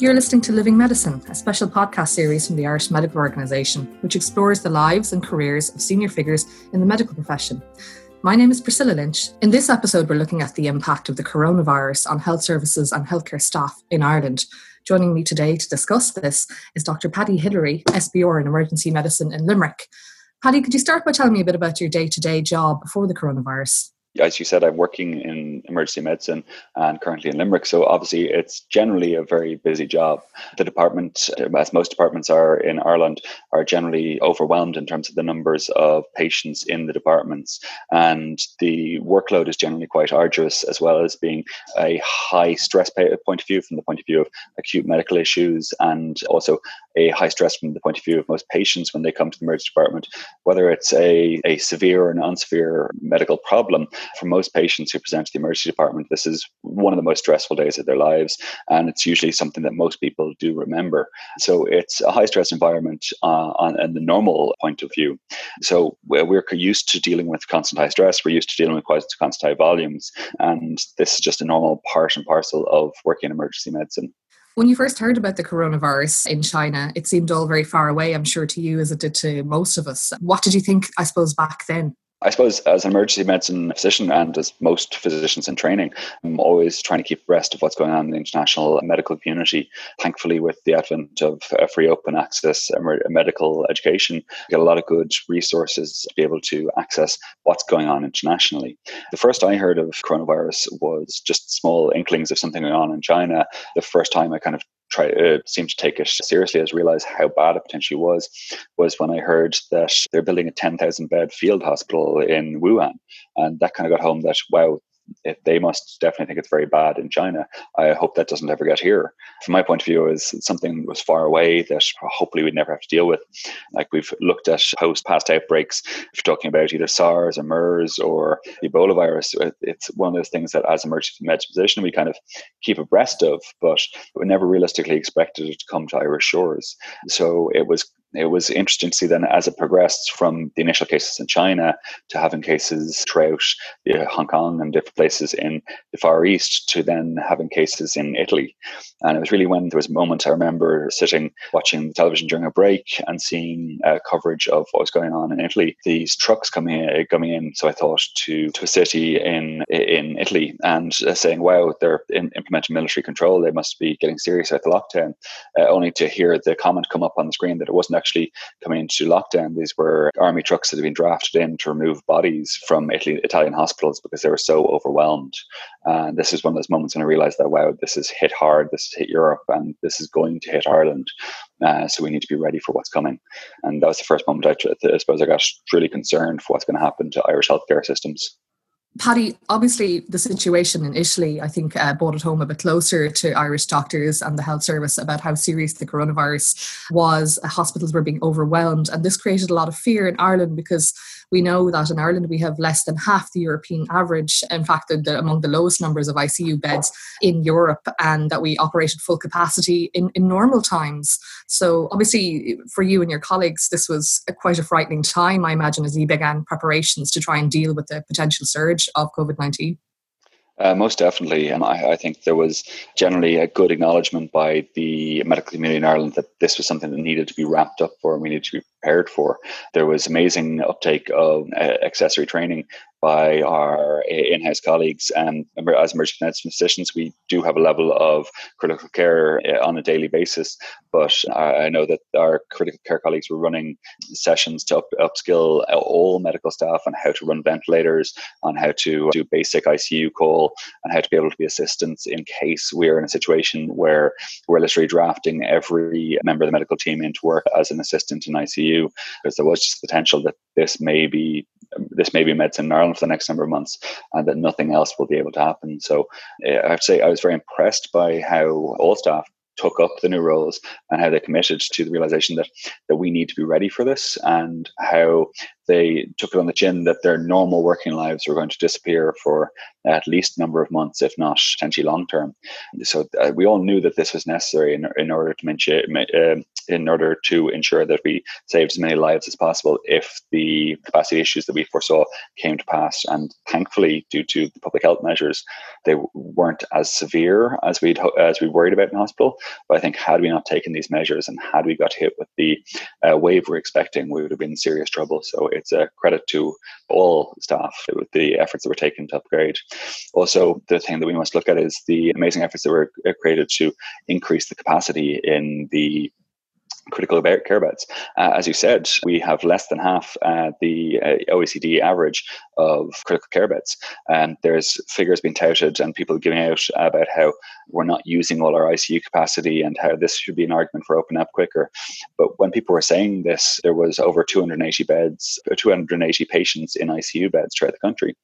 You're listening to Living Medicine, a special podcast series from the Irish Medical Organisation, which explores the lives and careers of senior figures in the medical profession. My name is Priscilla Lynch. In this episode, we're looking at the impact of the coronavirus on health services and healthcare staff in Ireland. Joining me today to discuss this is Dr. Paddy Hillary, SPR in Emergency Medicine in Limerick. Paddy, could you start by telling me a bit about your day to day job before the coronavirus? As you said, I'm working in emergency medicine and currently in Limerick. So obviously, it's generally a very busy job. The department, as most departments are in Ireland, are generally overwhelmed in terms of the numbers of patients in the departments, and the workload is generally quite arduous, as well as being a high stress point of view from the point of view of acute medical issues, and also a high stress from the point of view of most patients when they come to the emergency department, whether it's a, a severe or non-severe medical problem for most patients who present to the emergency department, this is one of the most stressful days of their lives. And it's usually something that most people do remember. So it's a high stress environment uh, on, on the normal point of view. So we're used to dealing with constant high stress. We're used to dealing with constant high volumes. And this is just a normal part and parcel of working in emergency medicine. When you first heard about the coronavirus in China, it seemed all very far away, I'm sure, to you as it did to most of us. What did you think, I suppose, back then? I suppose as an emergency medicine physician and as most physicians in training, I'm always trying to keep abreast of what's going on in the international medical community. Thankfully, with the advent of uh, free open access medical education, we get a lot of good resources to be able to access what's going on internationally. The first I heard of coronavirus was just small inklings of something going on in China. The first time I kind of try uh, seem to take it seriously as realize how bad it potentially was was when I heard that they're building a 10,000 bed field hospital in Wuhan. And that kind of got home that wow if they must definitely think it's very bad in China. I hope that doesn't ever get here. From my point of view, is something that was far away that hopefully we'd never have to deal with. Like we've looked at post past outbreaks, if you're talking about either SARS or MERS or Ebola virus, it's one of those things that as emergency medicine physician we kind of keep abreast of, but we never realistically expected it to come to Irish shores. So it was it was interesting to see then as it progressed from the initial cases in China to having cases throughout uh, Hong Kong and different places in the Far East to then having cases in Italy. And it was really when there was a moment I remember sitting watching the television during a break and seeing uh, coverage of what was going on in Italy. These trucks coming in, coming in. So I thought to to a city in in Italy and uh, saying, "Wow, they're in, implementing military control. They must be getting serious about the lockdown." Uh, only to hear the comment come up on the screen that it wasn't actually coming into lockdown. These were army trucks that had been drafted in to remove bodies from Italy, Italian hospitals because they were so overwhelmed. And this is one of those moments when I realized that, wow, this has hit hard, this has hit Europe, and this is going to hit Ireland. Uh, so we need to be ready for what's coming. And that was the first moment I, I suppose I got really concerned for what's going to happen to Irish healthcare systems. Paddy, obviously, the situation in Italy, I think, uh, brought it home a bit closer to Irish doctors and the health service about how serious the coronavirus was. Hospitals were being overwhelmed, and this created a lot of fear in Ireland because we know that in Ireland we have less than half the European average. In fact, the, among the lowest numbers of ICU beds in Europe, and that we operate at full capacity in, in normal times. So, obviously, for you and your colleagues, this was a, quite a frightening time, I imagine, as you began preparations to try and deal with the potential surge of COVID 19. Uh, most definitely. And I, I, think there was generally a good acknowledgement by the medical community in Ireland that this was something that needed to be wrapped up for and we needed to be prepared for. There was amazing uptake of uh, accessory training by our in-house colleagues. And as emergency medicine physicians, we do have a level of critical care uh, on a daily basis. But I know that our critical care colleagues were running sessions to up, upskill all medical staff on how to run ventilators, on how to do basic ICU call, and how to be able to be assistants in case we're in a situation where we're literally drafting every member of the medical team into work as an assistant in ICU, because there was just potential that this may be this may be medicine in Ireland for the next number of months, and that nothing else will be able to happen. So eh, I have to say I was very impressed by how all staff took up the new roles and how they committed to the realization that that we need to be ready for this and how they took it on the chin that their normal working lives were going to disappear for at least a number of months, if not potentially long term. So uh, we all knew that this was necessary in, in order to mention, uh, in order to ensure that we saved as many lives as possible if the capacity issues that we foresaw came to pass. And thankfully, due to the public health measures, they weren't as severe as we'd as we worried about in hospital. But I think had we not taken these measures and had we got hit with the uh, wave we're expecting, we would have been in serious trouble. So it's a credit to all staff with the efforts that were taken to upgrade. Also, the thing that we must look at is the amazing efforts that were uh, created to increase the capacity in the critical care beds. Uh, as you said, we have less than half uh, the uh, OECD average of critical care beds. And there's figures being touted and people giving out about how we're not using all our ICU capacity and how this should be an argument for opening up quicker. But when people were saying this, there was over 280 beds, 280 patients in ICU beds throughout the country.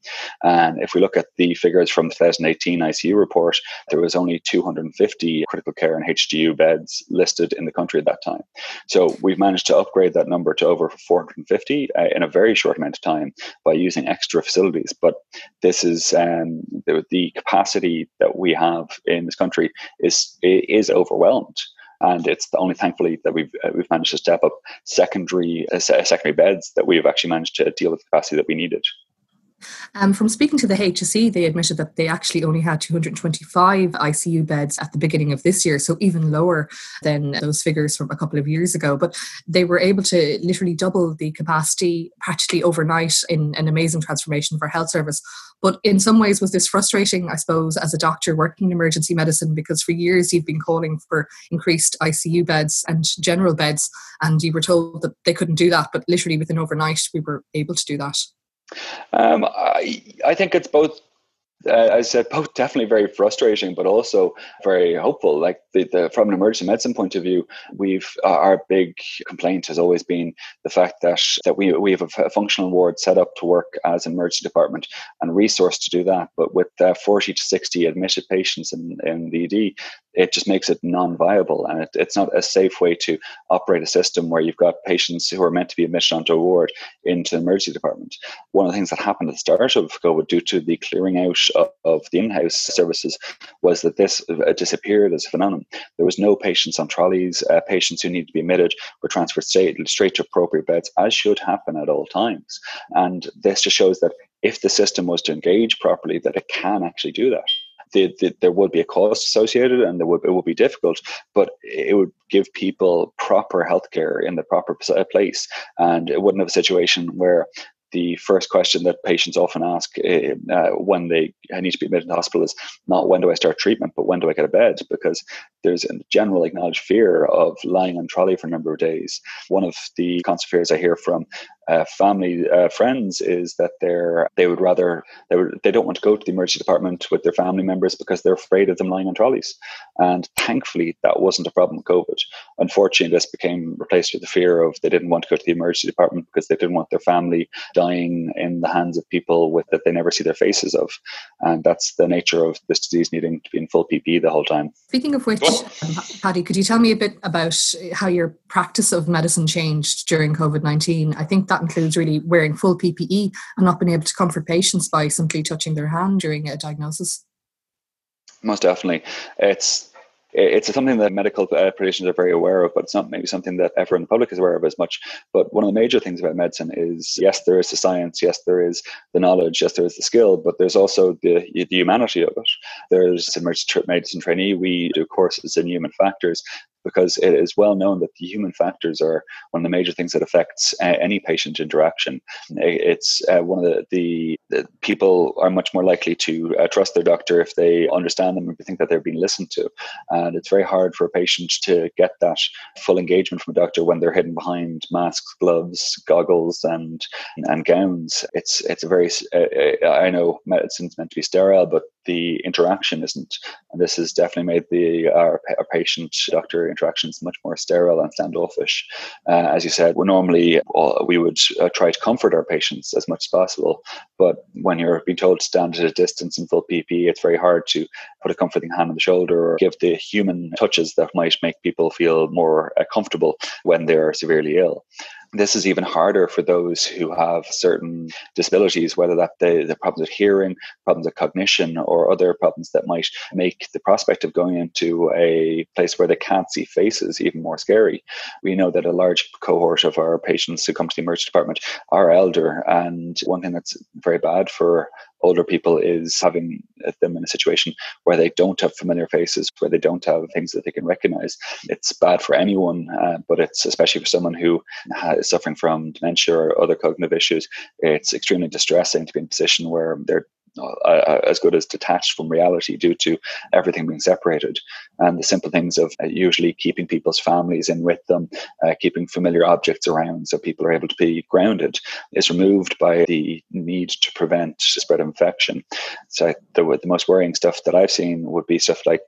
And if we look at the figures from the 2018 ICU report, there was only 250 critical care and HDU beds listed in the country at that time. So we've managed to upgrade that number to over 450 uh, in a very short amount of time by using extra facilities. But this is um, the, the capacity that we have in this country is is overwhelmed and it's only thankfully that we've uh, we've managed to step up secondary uh, secondary beds that we've actually managed to deal with the capacity that we needed. Um, from speaking to the HSE, they admitted that they actually only had 225 ICU beds at the beginning of this year, so even lower than those figures from a couple of years ago. But they were able to literally double the capacity practically overnight in an amazing transformation for health service. But in some ways, was this frustrating, I suppose, as a doctor working in emergency medicine? Because for years you've been calling for increased ICU beds and general beds, and you were told that they couldn't do that. But literally within overnight, we were able to do that. Um, I, I think it's both uh, I said both definitely very frustrating, but also very hopeful. Like the, the, from an emergency medicine point of view, we've our big complaint has always been the fact that that we we have a, functional ward set up to work as an emergency department and resource to do that. But with uh, forty to sixty admitted patients in, in the ED, it just makes it non-viable and it, it's not a safe way to operate a system where you've got patients who are meant to be admitted onto a ward into the emergency department. One of the things that happened at the start of COVID due to the clearing out of, of the in-house services was that this uh, disappeared as a phenomenon. There was no patients on trolleys. Uh, patients who needed to be admitted were transferred straight, straight to appropriate beds, as should happen at all times. And this just shows that if the system was to engage properly, that it can actually do that the, the, there would be a cost associated and there would, it would be difficult, but it would give people proper healthcare in the proper place. And it wouldn't have a situation where the first question that patients often ask uh, uh, when they need to be admitted to hospital is not when do I start treatment, but when do I get a bed? Because there's a general acknowledged fear of lying on trolley for a number of days. One of the constant fears I hear from uh, family uh, friends is that they're they would rather they would they don't want to go to the emergency department with their family members because they're afraid of them lying on trolleys. And thankfully, that wasn't a problem with COVID. Unfortunately, this became replaced with the fear of they didn't want to go to the emergency department because they didn't want their family dying in the hands of people with that they never see their faces of. And that's the nature of this disease needing to be in full PPE the whole time. Speaking of which, Paddy, could you tell me a bit about how your practice of medicine changed during COVID nineteen? I think that includes really wearing full PPE and not being able to comfort patients by simply touching their hand during a diagnosis. Most definitely. It's it's something that medical uh, practitioners are very aware of, but it's not maybe something that everyone in the public is aware of as much. But one of the major things about medicine is yes, there is the science, yes, there is the knowledge, yes, there is the skill, but there's also the, the humanity of it. There's emergency medicine trainee, we do courses in human factors, because it is well known that the human factors are one of the major things that affects uh, any patient interaction. It's uh, one of the, the, the, people are much more likely to uh, trust their doctor if they understand them and think that they're being listened to. And it's very hard for a patient to get that full engagement from a doctor when they're hidden behind masks, gloves, goggles, and and gowns. It's it's a very uh, uh, I know medicine's meant to be sterile, but the interaction isn't. And this has definitely made the our, our patient doctor interactions much more sterile and standoffish. Uh, as you said, we normally uh, we would uh, try to comfort our patients as much as possible, but when you're being told to stand at a distance in full PPE, it's very hard to put a comforting hand on the shoulder or give the human touches that might make people feel more uh, comfortable when they're severely ill. This is even harder for those who have certain disabilities, whether that they the problems of hearing, problems of cognition, or other problems that might make the prospect of going into a place where they can't see faces even more scary. We know that a large cohort of our patients who come to the emergency department are elder, and one thing that's very bad for older people is having them in a situation where they don't have familiar faces, where they don't have things that they can recognize. It's bad for anyone, uh, but it's especially for someone who is suffering from dementia or other cognitive issues. It's extremely distressing to be in a position where they're uh, as good as detached from reality due to everything being separated. And the simple things of uh, usually keeping people's families in with them, uh, keeping familiar objects around so people are able to be grounded is removed by the need to prevent spread of infection. So the, the most worrying stuff that I've seen would be stuff like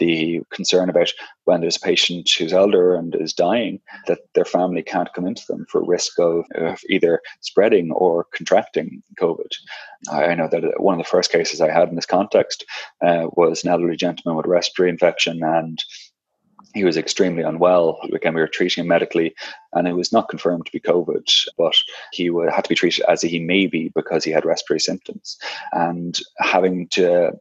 the concern about when there's a patient who's elder and is dying that their family can't come into them for risk of, either spreading or contracting COVID. I know that one of the first cases I had in this context uh, was an elderly gentleman with respiratory infection and he was extremely unwell. Again, we were treating him medically, and it was not confirmed to be COVID, but he had to be treated as he may be because he had respiratory symptoms. And having to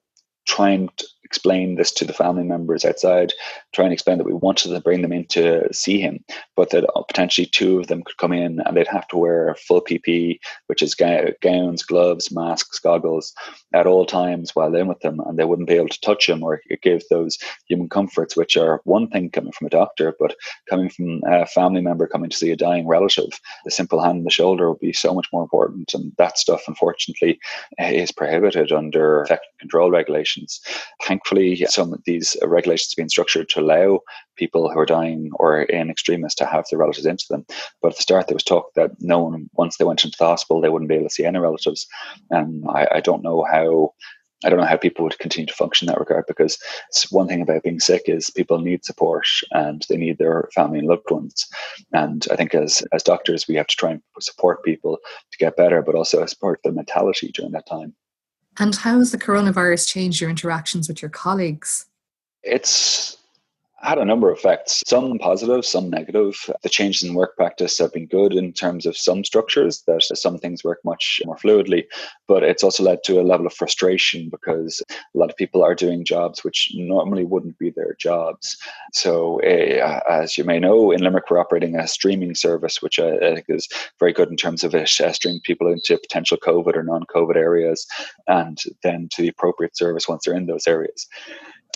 try and explain this to the family members outside, try and explain that we wanted to bring them in to see him, but that potentially two of them could come in and they'd have to wear full PPE, which is gowns, gloves, masks, goggles at all times while in with them, and they wouldn't be able to touch him or give those human comforts, which are one thing coming from a doctor, but coming from a family member coming to see a dying relative, the simple hand on the shoulder would be so much more important. And that stuff, unfortunately, is prohibited under infection control regulations. Thank thankfully, some of these regulations have been structured to allow people who are dying or in extremis to have their relatives into them. But at the start, there was talk that no one, once they went into the hospital, they wouldn't be able to see any relatives. And I, I don't know how I don't know how people would continue to function in that regard because one thing about being sick is people need support and they need their family and loved ones. And I think as as doctors, we have to try and support people to get better, but also support their mentality during that time. And how has the coronavirus changed your interactions with your colleagues? It's had a number of effects, some positive, some negative. The changes in work practice have been good in terms of some structures, that some things work much more fluidly, but it's also led to a level of frustration because a lot of people are doing jobs which normally wouldn't be their jobs. So, uh, as you may know, in Limerick, we're operating a streaming service, which I, think is very good in terms of it uh, streaming people into potential COVID or non COVID areas and then to the appropriate service once they're in those areas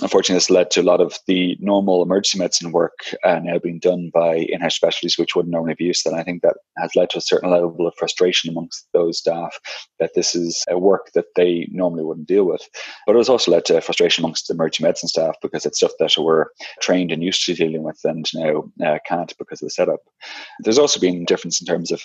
unfortunately, this led to a lot of the normal emergency medicine work uh, now being done by in-house specialties, which wouldn't normally be used. And I think that has led to a certain level of frustration amongst those staff that this is a work that they normally wouldn't deal with. But it has also led to frustration amongst the emergency medicine staff because it's stuff that we're trained and used to dealing with and now uh, can't because of the setup. There's also been difference in terms of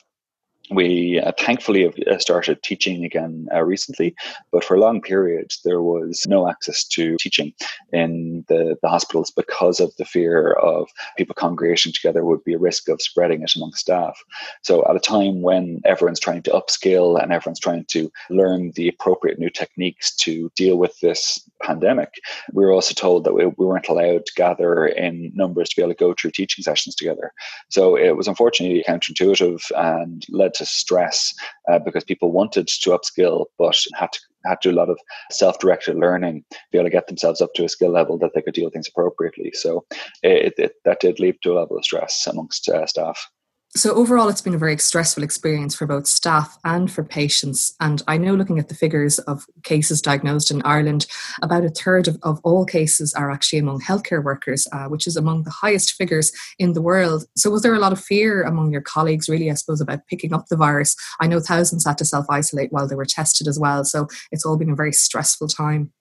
we uh, thankfully have uh, started teaching again uh, recently, but for a long period there was no access to teaching in the, the hospitals because of the fear of people congregating together would be a risk of spreading it among staff. So at a time when everyone's trying to upskill and everyone's trying to learn the appropriate new techniques to deal with this pandemic, we were also told that we, we weren't allowed to gather in numbers to be able to go through teaching sessions together. So it was unfortunately counterintuitive and led to stress uh, because people wanted to upskill but had to had to do a lot of self-directed learning to be able to get themselves up to a skill level that they could deal with things appropriately. So it, it, that did lead to a level of stress amongst uh, staff. So, overall, it's been a very stressful experience for both staff and for patients. And I know, looking at the figures of cases diagnosed in Ireland, about a third of, of all cases are actually among healthcare workers, uh, which is among the highest figures in the world. So, was there a lot of fear among your colleagues, really, I suppose, about picking up the virus? I know thousands had to self isolate while they were tested as well. So, it's all been a very stressful time.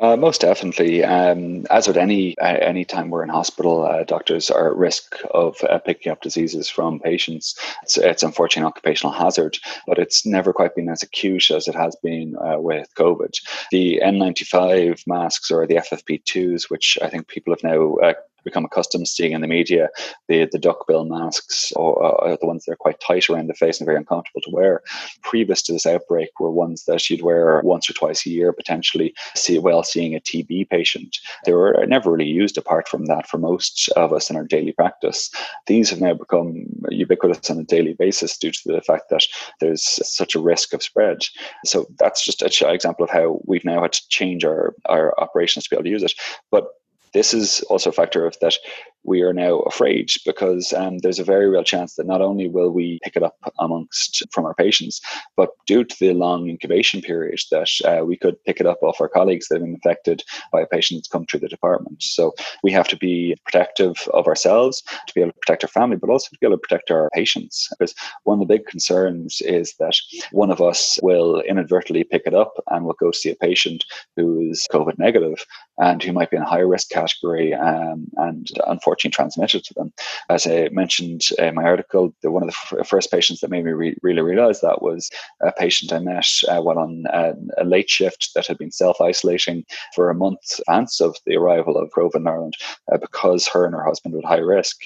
Uh, most definitely. Um, as with any uh, any time we're in hospital, uh, doctors are at risk of uh, picking up diseases from patients. It's, it's unfortunately an occupational hazard, but it's never quite been as acute as it has been uh, with COVID. The N95 masks or the FFP2s, which I think people have now uh, become accustomed to seeing in the media, the, the duckbill masks or the ones that are quite tight around the face and very uncomfortable to wear. Previous to this outbreak were ones that you'd wear once or twice a year, potentially see while seeing a TB patient. They were never really used apart from that for most of us in our daily practice. These have now become ubiquitous on a daily basis due to the fact that there's such a risk of spread. So that's just an example of how we've now had to change our, our operations to be able to use it. But this is also a factor of that we are now afraid because um, there's a very real chance that not only will we pick it up amongst from our patients, but due to the long incubation period, that uh, we could pick it up off our colleagues that have been infected by a patient that's come through the department. So we have to be protective of ourselves to be able to protect our family, but also to be able to protect our patients. Because one of the big concerns is that one of us will inadvertently pick it up and will go see a patient who is COVID negative and who might be in a high risk category um, and unfortunately transmitted to them. As I mentioned in my article, the, one of the f- first patients that made me re- really realize that was a patient I met uh, while on a, a late shift that had been self isolating for a month advance of the arrival of COVID in Ireland uh, because her and her husband were at high risk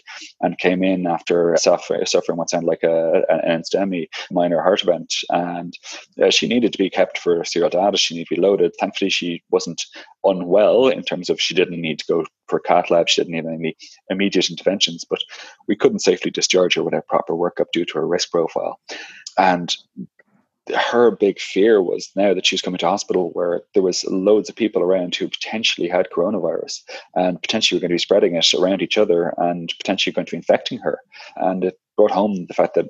and came in after suffering, suffering what sounded like a, NSTEMI minor heart event. And uh, she needed to be kept for serial data. She needed to be loaded. Thankfully, she wasn't unwell in terms of she didn't need to go for cath lab. She didn't need any immediate interventions, but we couldn't safely discharge her without proper workup due to her risk profile. And her big fear was now that she was coming to hospital where there was loads of people around who potentially had coronavirus and potentially were going to be spreading it around each other and potentially going to be infecting her. And it brought home the fact that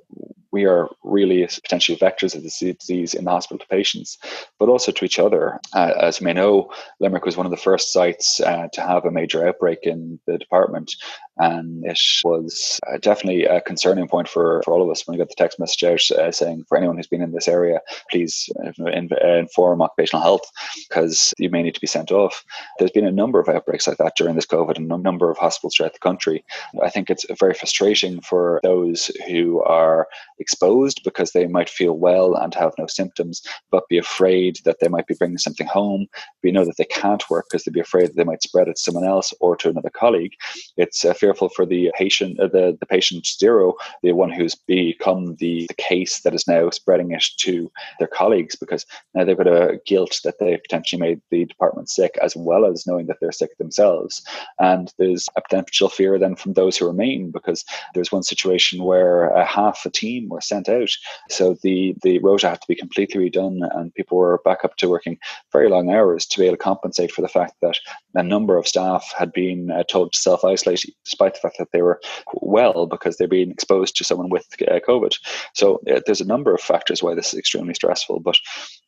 we are really potentially vectors of the disease in the hospital to patients, but also to each other. Uh, as you may know, Limerick was one of the first sites uh, to have a major outbreak in the department, and it was uh, definitely a concerning point for, for all of us when we got the text message out uh, saying, for anyone who's been in this area, please uh, inform occupational health because you may need to be sent off. There's been a number of outbreaks like that during this COVID and a number of hospitals throughout the country. I think it's very frustrating for those who are exposed because they might feel well and have no symptoms, but be afraid that they might be bringing something home. We know that they can't work because they'd be afraid that they might spread it to someone else or to another colleague. It's uh, fearful for the patient, uh, the, the patient zero, the one who's become the, the case that is now spreading it to their colleagues because now they've got a guilt that they potentially made the department sick as well as knowing that they're sick themselves. And there's a potential fear then from those who remain because there's one situation where uh, half a team were sent out. So the, the rota had to be completely redone and people were back up to working very long hours to be able to compensate for the fact that a number of staff had been uh, told to self isolate despite the fact that they were well because they're being exposed to someone with uh, COVID. So uh, there's a number of factors why this is extremely stressful, but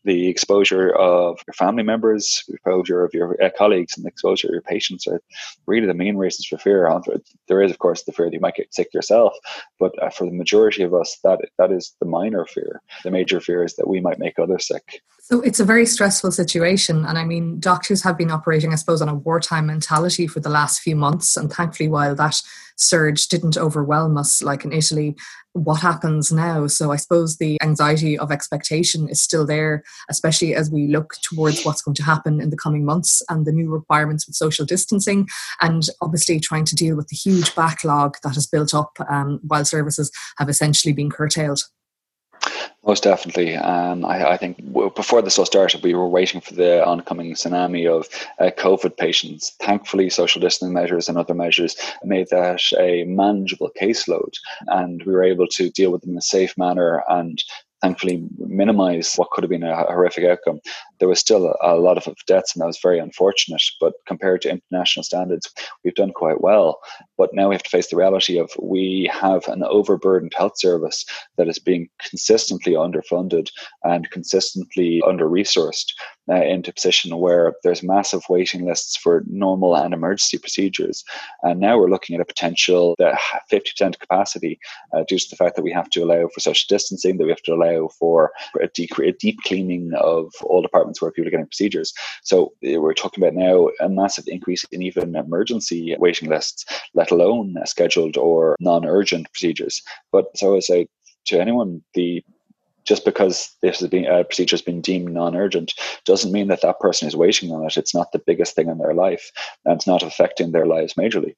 the exposure of your family members, exposure of your uh, colleagues, and the exposure of your patients are really the main reasons for fear. There is, of course, the fear that you might get sick yourself, but uh, for the majority of us, that that is the minor fear. The major fear is that we might make others sick. So it's a very stressful situation. And I mean, doctors have been operating, I suppose, on a wartime mentality for the last few months. And thankfully, while that surge didn't overwhelm us like in Italy, what happens now? So I suppose the anxiety of expectation is still there, especially as we look towards what's going to happen in the coming months and the new requirements with social distancing, and obviously trying to deal with the huge backlog that has built up um, while services have essentially been curtailed. Most definitely. Um, I, I, think before this all started, we were waiting for the oncoming tsunami of uh, COVID patients. Thankfully, social distancing measures and other measures made that a manageable caseload, and we were able to deal with them in a safe manner and thankfully minimize what could have been a horrific outcome. There was still a, lot of deaths, and that was very unfortunate. But compared to international standards, we've done quite well. But now we have to face the reality of we have an overburdened health service that is being consistently underfunded and consistently under resourced uh, into a position where there's massive waiting lists for normal and emergency procedures. And now we're looking at a potential that 50% capacity uh, due to the fact that we have to allow for social distancing, that we have to allow for a deep, a deep cleaning of all departments where people are getting procedures. So uh, we're talking about now a massive increase in even emergency waiting lists, let alone scheduled or non-urgent procedures. But so I say, to anyone, the just because this has been a procedure has been deemed non-urgent doesn't mean that that person is waiting on it. It's not the biggest thing in their life, and it's not affecting their lives majorly.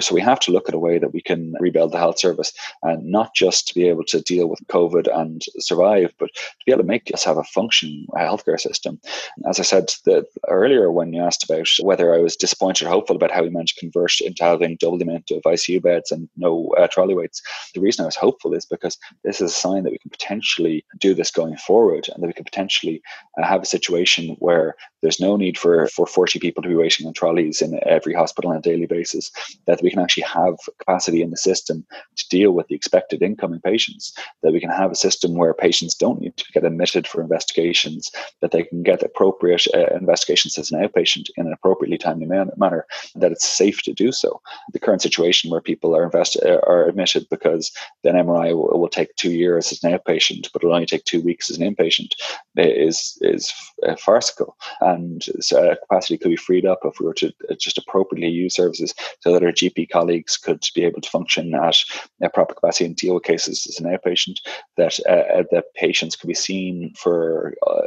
So we have to look at a way that we can rebuild the health service, and not just to be able to deal with COVID and survive, but to be able to make us have a functioning healthcare system. As I said the, earlier, when you asked about whether I was disappointed or hopeful about how we managed to convert into having double the amount of ICU beds and no uh, trolley waits, the reason I was hopeful is because this is a sign that we can potentially do this going forward and that we could potentially uh, have a situation where there's no need for, for 40 people to be waiting on trolleys in every hospital on a daily basis, that we can actually have capacity in the system to deal with the expected incoming patients, that we can have a system where patients don't need to get admitted for investigations, that they can get appropriate uh, investigations as an outpatient in an appropriately timely man- manner, that it's safe to do so. The current situation where people are, invest- uh, are admitted because an MRI will, will take two years as an outpatient, but it'll only take two weeks as an inpatient, is, is uh, farcical and uh, capacity could be freed up if we were to uh, just appropriately use services so that our GP colleagues could be able to function at a proper capacity and deal with cases as an outpatient, that uh, that patients could be seen for uh,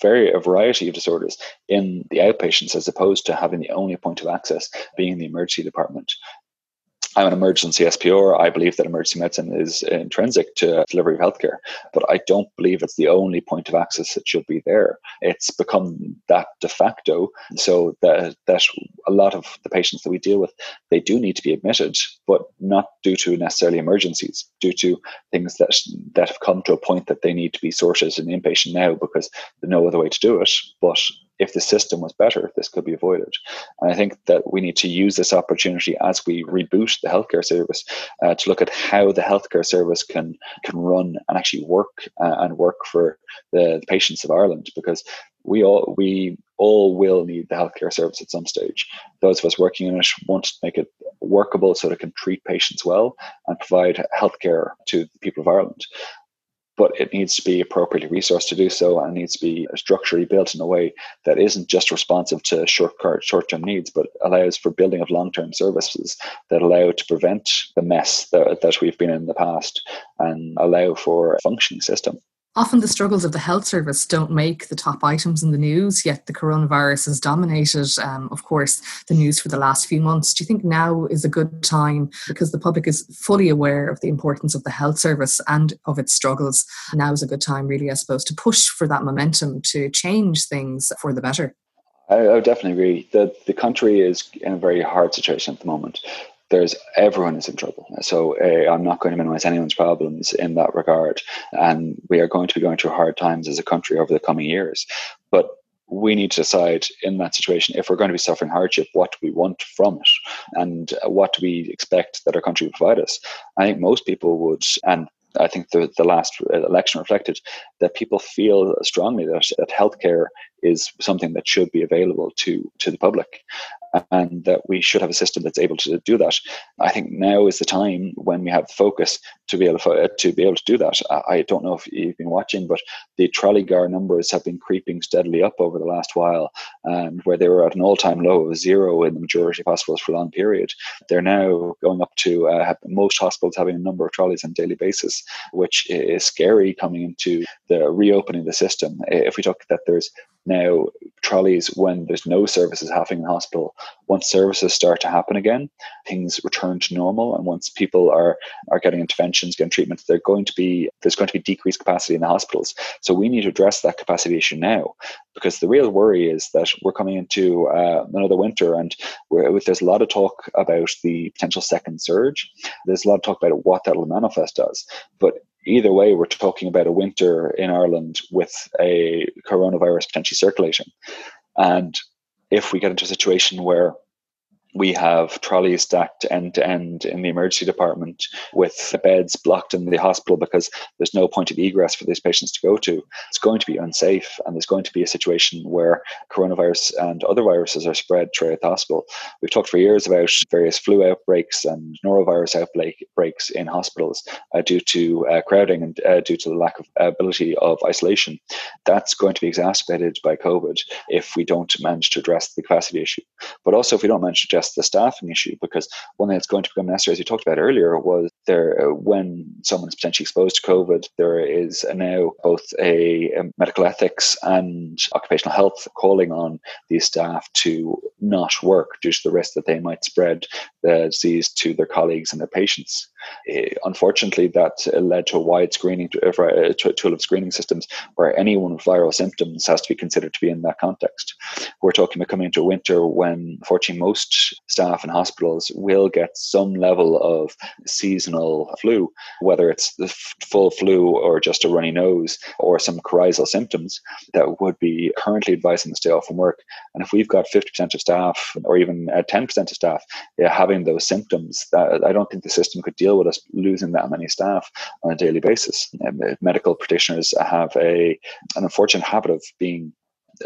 very a variety of disorders in the outpatients as opposed to having the only point of access being the emergency department. I'm an emergency SPR. I believe that emergency medicine is intrinsic to delivery of healthcare, but I don't believe it's the only point of access that should be there. It's become that de facto, so that that a lot of the patients that we deal with, they do need to be admitted, but not due to necessarily emergencies, due to things that that have come to a point that they need to be sorted an inpatient now because there's no other way to do it. But if the system was better, this could be avoided. And I think that we need to use this opportunity as we reboot the healthcare service uh, to look at how the healthcare service can can run and actually work uh, and work for the, the patients of Ireland because we all we all will need the healthcare service at some stage. Those of us working in it want to make it workable so that it can treat patients well and provide healthcare to the people of Ireland but it needs to be appropriately resourced to do so and needs to be structurally built in a way that isn't just responsive to short short-term needs but allows for building of long-term services that allow to prevent the mess that, that we've been in the past and allow for a functioning system Often the struggles of the health service don't make the top items in the news, yet the coronavirus has dominated, um, of course, the news for the last few months. Do you think now is a good time because the public is fully aware of the importance of the health service and of its struggles? Now is a good time, really, I suppose, to push for that momentum to change things for the better. I, I definitely agree that the country is in a very hard situation at the moment there's everyone is in trouble. So uh, I'm not going to minimize anyone's problems in that regard. And we are going to be going through hard times as a country over the coming years. But we need to decide in that situation if we're going to be suffering hardship, what do we want from it, and what do we expect that our country will provide us. I think most people would, and I think the, the last election reflected that people feel strongly that, that healthcare is something that should be available to to the public and that we should have a system that's able to do that. I think now is the time when we have focus to be able to, to be able to do that. I don't know if you've been watching, but the TrolleyGAR numbers have been creeping steadily up over the last while, and where they were at an all-time low of zero in the majority of hospitals for a long period, they're now going up to uh, most hospitals having a number of trolleys on a daily basis, which is scary coming into the reopening of the system. If we talk that there's now trolleys when there's no services happening in the hospital once services start to happen again things return to normal. And once people are are getting interventions getting treatments they're going to be there's going to be decreased capacity in the hospitals. So we need to address that capacity issue now because the real worry is that we're coming into uh, another winter and there's a lot of talk about the potential second surge. There's a lot of talk about what that will manifest as. But either way, we're talking about a winter in Ireland with a coronavirus potentially circulating. And if we get into a situation where we have trolleys stacked end to end in the emergency department with beds blocked in the hospital because there's no point of egress for these patients to go to. It's going to be unsafe, and there's going to be a situation where coronavirus and other viruses are spread throughout the hospital. We've talked for years about various flu outbreaks and norovirus outbreaks in hospitals uh, due to uh, crowding and uh, due to the lack of ability of isolation. That's going to be exacerbated by COVID if we don't manage to address the capacity issue. But also, if we don't manage to just the staffing issue because one thing that's going to become necessary, as you talked about earlier, was there uh, when someone is potentially exposed to COVID, there is now both a, a medical ethics and occupational health calling on these staff to not work due to the risk that they might spread the disease to their colleagues and their patients. Uh, unfortunately, that led to a wide screening uh, uh, tool of screening systems where anyone with viral symptoms has to be considered to be in that context. We're talking about coming into winter when, fortunately, most staff in hospitals will get some level of seasonal flu, whether it's the full flu or just a runny nose or some coryzal symptoms that would be currently advising them to stay off from work. And if we've got 50% of staff or even 10% of staff having those symptoms, I don't think the system could deal with us losing that many staff on a daily basis. Medical practitioners have a an unfortunate habit of being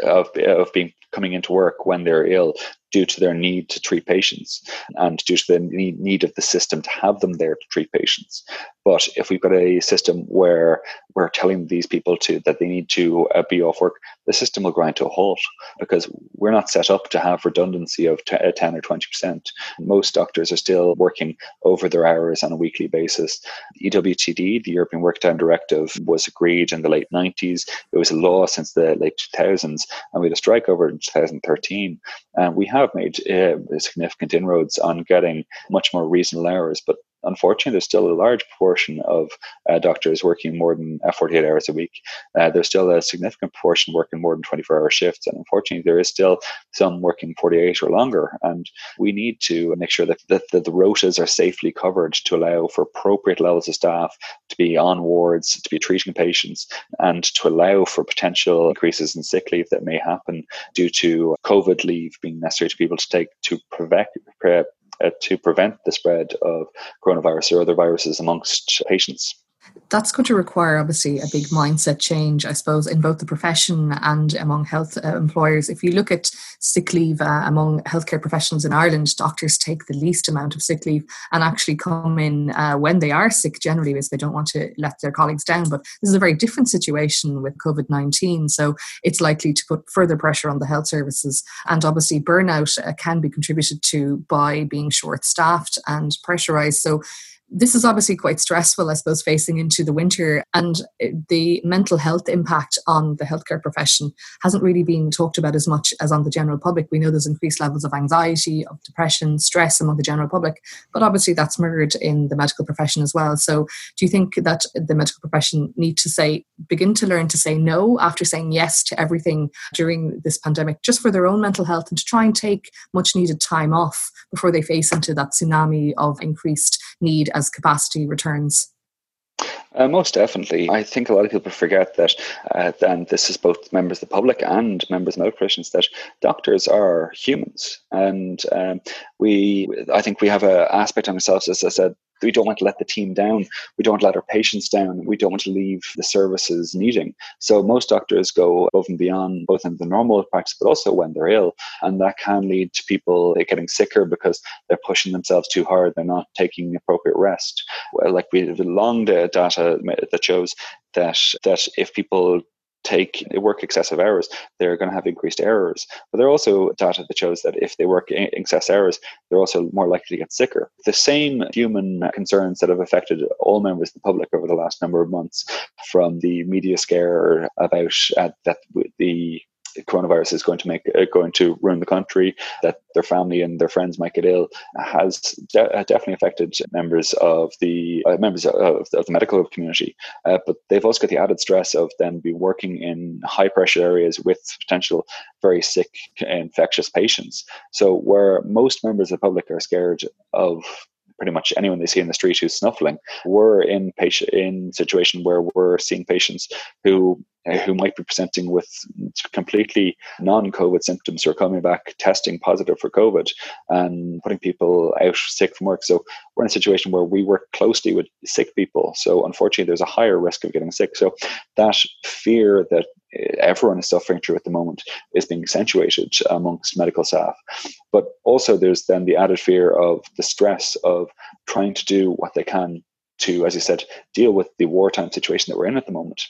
of, of being coming into work when they're ill due to their need to treat patients and due to the need of the system to have them there to treat patients. But if we've got a system where we're telling these people to that they need to uh, be off work, the system will grind to a halt because we're not set up to have redundancy of t- uh, 10 or 20%. Most doctors are still working over their hours on a weekly basis. EWTD, the European Work Time Directive, was agreed in the late 90s. It was a law since the late 2000s, and we had a strike over in 2013. And we have made uh, significant inroads on getting much more reasonable hours, but unfortunately, there's still a large proportion of uh, doctors working more than uh, 48 hours a week. Uh, there's still a significant portion working more than 24 hour shifts. And unfortunately, there is still some working 48 or longer. And we need to make sure that, that, that the rotas are safely covered to allow for appropriate levels of staff to be on wards, to be treating patients, and to allow for potential increases in sick leave that may happen due to COVID leave being necessary to people to take to prevent, uh, to prevent the spread of coronavirus or other viruses amongst patients that's going to require obviously a big mindset change, I suppose, in both the profession and among health uh, employers. If you look at sick leave uh, among healthcare professionals in Ireland, doctors take the least amount of sick leave and actually come in uh, when they are sick generally because they don't want to let their colleagues down. But this is a very different situation with COVID 19. So it's likely to put further pressure on the health services. And obviously, burnout uh, can be contributed to by being short staffed and pressurized. So this is obviously quite stressful, I suppose, facing into the winter. And the mental health impact on the healthcare profession hasn't really been talked about as much as on the general public. We know there's increased levels of anxiety, of depression, stress among the general public, but obviously that's mirrored in the medical profession as well. So, do you think that the medical profession need to say, begin to learn to say no after saying yes to everything during this pandemic, just for their own mental health and to try and take much needed time off before they face into that tsunami of increased need as capacity returns? Uh, most definitely. I think a lot of people forget that, uh, and this is both members of the public and members of medical professions, that doctors are humans. And um, we, I think we have an aspect on ourselves, as I said, we don't want to let the team down. We don't let our patients down. We don't want to leave the services needing. So most doctors go above and beyond, both in the normal practice, but also when they're ill. And that can lead to people eh, getting sicker because they're pushing themselves too hard. They're not taking appropriate rest. Like we have long data that shows that that if people take work excessive hours, they're going to have increased errors. But there are also data that shows that if they work excess hours, they're also more likely to get sicker. The same human concerns that have affected all members of the public over the last number of months, from the media scare about uh, that the coronavirus is going to make uh, going to ruin the country, that their family and their friends might get ill, has de- uh, definitely affected members of the uh, members of, of, the medical community. Uh, but they've also got the added stress of then be working in high pressure areas with potential very sick, infectious patients. So where most members of the public are scared of pretty much anyone they see in the street who's snuffling. We're in patient in situation where we're seeing patients who who might be presenting with completely non-COVID symptoms who are coming back testing positive for COVID and putting people out sick from work. So we're in a situation where we work closely with sick people. So unfortunately, there's a higher risk of getting sick. So that fear that uh, everyone is suffering through at the moment is being accentuated amongst medical staff. But also, there's then the added fear of the stress of trying to do what they can to, as you said, deal with the wartime situation that we're in at the moment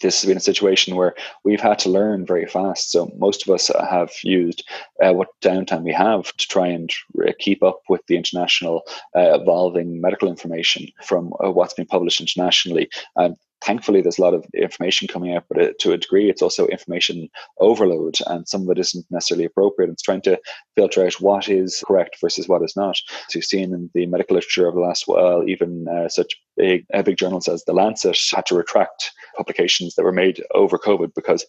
this has been a situation where we've had to learn very fast. So most of us have used uh, what downtime we have to try and keep up with the international uh, evolving medical information from uh, what's been published internationally. And thankfully there's a lot of information coming out but to a degree it's also information overload and some of it isn't necessarily appropriate it's trying to filter out what is correct versus what is not so you've seen in the medical literature over the last while even uh, such big uh, big journals as the lancet had to retract publications that were made over covid because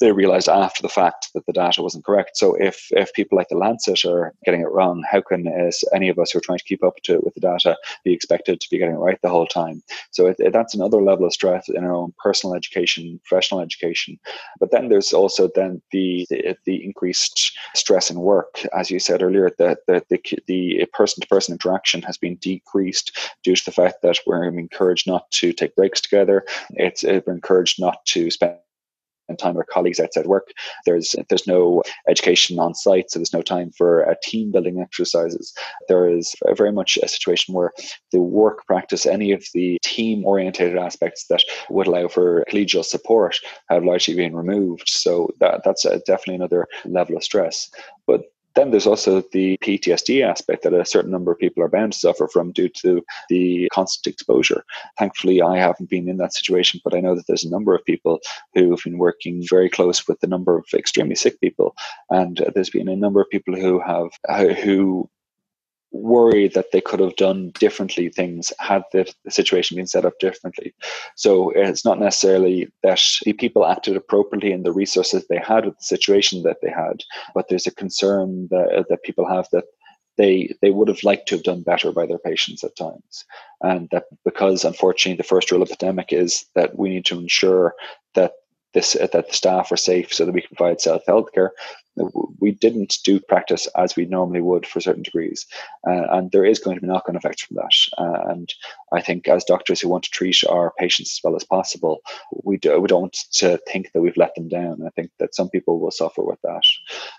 they realized after the fact that the data wasn't correct. So if if people like the lancet are getting it wrong how can any of us who are trying to keep up to with the data be expected to be getting it right the whole time? So it, it, that's another level of stress in our own personal education, professional education. But then there's also then the the, the increased stress in work, as you said earlier, that the, the, the person-to-person interaction has been decreased due to the fact that we're encouraged not to take breaks together. It's we're encouraged not to spend and time with colleagues outside work. There's there's no education on site, so there's no time for uh, team building exercises. There is very much a situation where the work practice, any of the team orientated aspects that would allow for collegial support, have largely been removed. So that that's a, definitely another level of stress. But then there's also the PTSD aspect that a certain number of people are bound to suffer from due to the constant exposure. Thankfully, I haven't been in that situation, but I know that there's a number of people who have been working very close with a number of extremely sick people, and uh, there's been a number of people who have uh, who worry that they could have done differently things had the, situation been set up differently. So it's not necessarily that the people acted appropriately in the resources they had with the situation that they had, but there's a concern that, that people have that they they would have liked to have done better by their patients at times and that because unfortunately the first rule of the pandemic is that we need to ensure that this that the staff are safe so that we can provide self health care we didn't do practice as we normally would for certain degrees. Uh, and there is going to be knock on effects from that. Uh, and I think as doctors who want to treat our patients as well as possible, we, do, we don't want to think that we've let them down. I think that some people will suffer with that.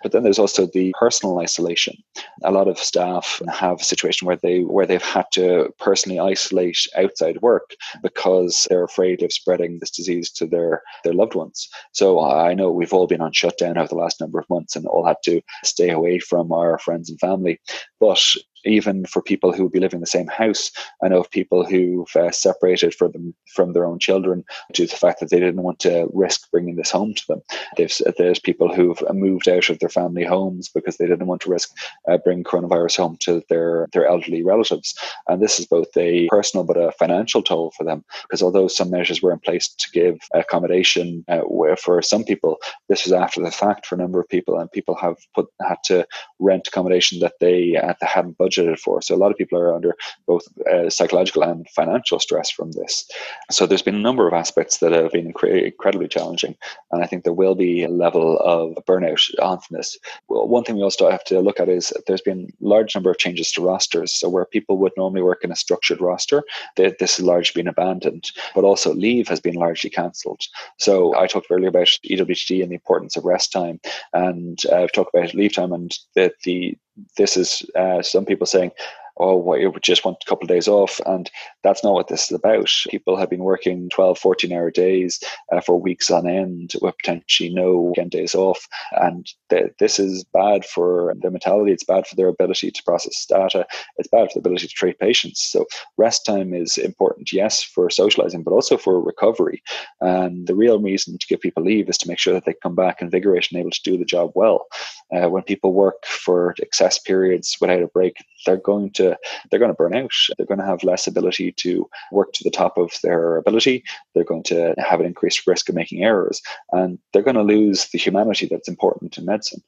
But then there's also the personal isolation. A lot of staff have a situation where they where they've had to personally isolate outside work because they're afraid of spreading this disease to their, their loved ones. So I know we've all been on shutdown over the last number of months months and all had to stay away from our friends and family. But even for people who would be living in the same house. I know of people who've uh, separated from them from their own children due to the fact that they didn't want to risk bringing this home to them. There's, there's people who've moved out of their family homes because they didn't want to risk uh, bringing coronavirus home to their their elderly relatives. And this is both a personal but a financial toll for them because although some measures were in place to give accommodation uh, for some people, this was after the fact for a number of people, and people have put had to rent accommodation that they, uh, they hadn't budgeted budgeted for. So a lot of people are under both uh, psychological and financial stress from this. So there's been a number of aspects that have been incredibly challenging, and I think there will be a level of burnout on this. Well, one thing we also have to look at is there's been a large number of changes to rosters. So where people would normally work in a structured roster, this has largely been abandoned. But also leave has been largely cancelled. So I talked earlier about EWTD and the importance of rest time, and uh, I've talked about leave time and the, the this is uh, some people saying oh, you just want a couple of days off. And that's not what this is about. People have been working 12, 14 hour days uh, for weeks on end with potentially no weekend days off. And th- this is bad for their mentality. It's bad for their ability to process data. It's bad for the ability to treat patients. So rest time is important, yes, for socializing, but also for recovery. And the real reason to give people leave is to make sure that they come back invigorated and able to do the job well. Uh, when people work for excess periods without a break, they're going to they're going to burn out. They're going to have less ability to work to the top of their ability. They're going to have an increased risk of making errors, and they're going to lose the humanity that's important in medicine.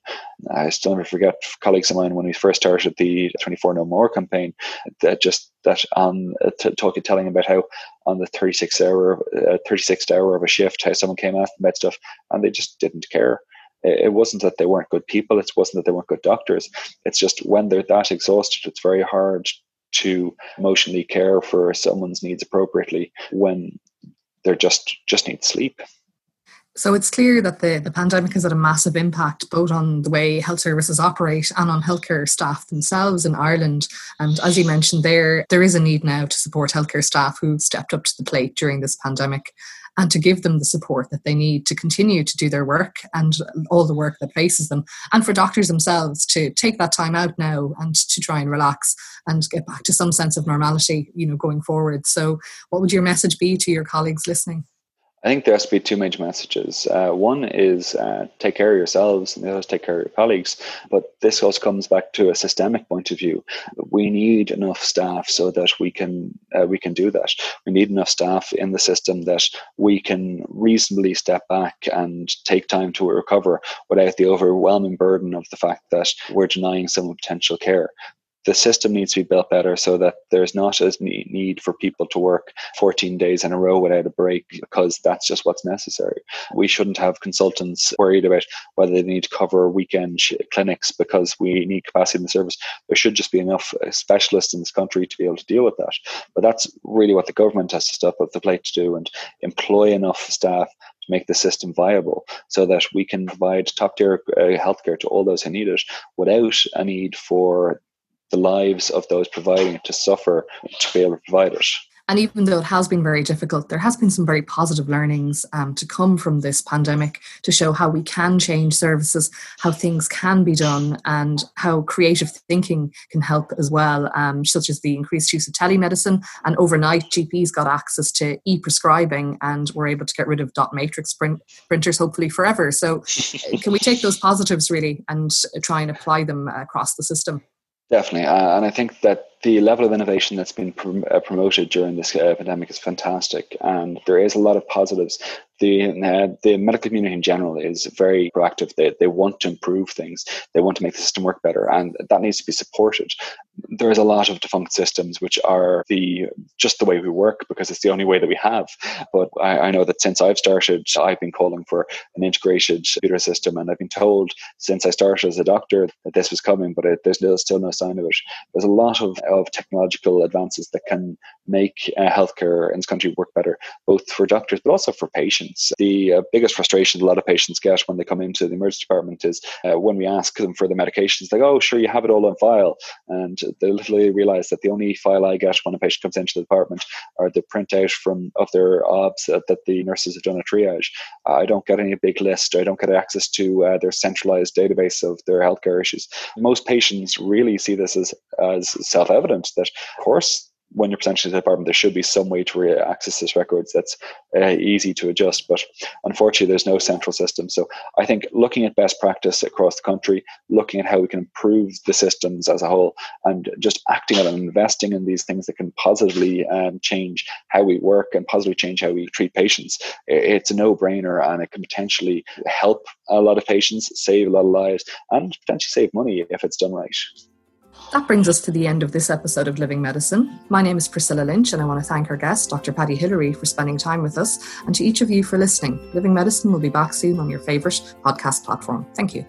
I still never forget colleagues of mine when we first started the 24 No More campaign. That just that on uh, t- talking, telling about how on the 36 hour, uh, 36th hour of a shift, how someone came after med stuff, and they just didn't care it wasn't that they weren't good people it wasn't that they weren't good doctors. It's just when they're that exhausted it's very hard to emotionally care for someone's needs appropriately when they're just just need sleep So it's clear that the, the pandemic has had a massive impact both on the way health services operate and on healthcare staff themselves in Ireland. And as you mentioned there, there is a need now to support healthcare staff who've stepped up to the plate during this pandemic and to give them the support that they need to continue to do their work and all the work that faces them. And for doctors themselves to take that time out now and to try and relax and get back to some sense of normality, you know, going forward. So what would your message be to your colleagues listening? I think there has to be two major messages. Uh, one is uh, take care of yourselves, and the other is take care of your colleagues. But this also comes back to a systemic point of view. We need enough staff so that we can uh, we can do that. We need enough staff in the system that we can reasonably step back and take time to recover without the overwhelming burden of the fact that we're denying someone potential care the system needs to be built better so that there's not as need for people to work 14 days in a row without a break because that's just what's necessary. We shouldn't have consultants worried about whether they need to cover weekend clinics because we need capacity in the service. There should just be enough uh, specialists in this country to be able to deal with that. But that's really what the government has to step up the plate to do and employ enough staff to make the system viable so that we can provide top tier uh, healthcare to all those who need it without a need for the lives of those providing it to suffer to be able to provide it. And even though it has been very difficult, there has been some very positive learnings um, to come from this pandemic to show how we can change services, how things can be done, and how creative thinking can help as well, um, such as the increased use of telemedicine. And overnight, GPs got access to e prescribing and were able to get rid of dot matrix print- printers, hopefully forever. So, can we take those positives really and try and apply them across the system? Definitely, uh, and I think that the level of innovation that's been uh, promoted during this uh, pandemic is fantastic, and there is a lot of positives. The uh, the medical community in general is very proactive. They they want to improve things. They want to make the system work better, and that needs to be supported. There is a lot of defunct systems which are the just the way we work because it's the only way that we have. But I, I know that since I've started, I've been calling for an integrated computer system, and I've been told since I started as a doctor that this was coming, but it, there's still no sign of it. There's a lot of of technological advances that can make uh, healthcare in this country work better, both for doctors but also for patients. The uh, biggest frustration a lot of patients get when they come into the emergency department is uh, when we ask them for the medications, like, oh, sure, you have it all on file. And they literally realize that the only file I get when a patient comes into the department are the printout from of their OBS that the nurses have done a triage. I don't get any big list. I don't get access to uh, their centralized database of their healthcare issues. Most patients really see this as, as self evident that, of course, when you're presenting to the department, there should be some way to access this records that's uh, easy to adjust. But unfortunately, there's no central system. So I think looking at best practice across the country, looking at how we can improve the systems as a whole, and just acting on and investing in these things that can positively um, change how we work and positively change how we treat patients, it's a no-brainer, and it can potentially help a lot of patients, save a lot of lives, and potentially save money if it's done right. That brings us to the end of this episode of Living Medicine. My name is Priscilla Lynch, and I want to thank our guest, Dr. Paddy Hillery, for spending time with us, and to each of you for listening. Living Medicine will be back soon on your favourite podcast platform. Thank you.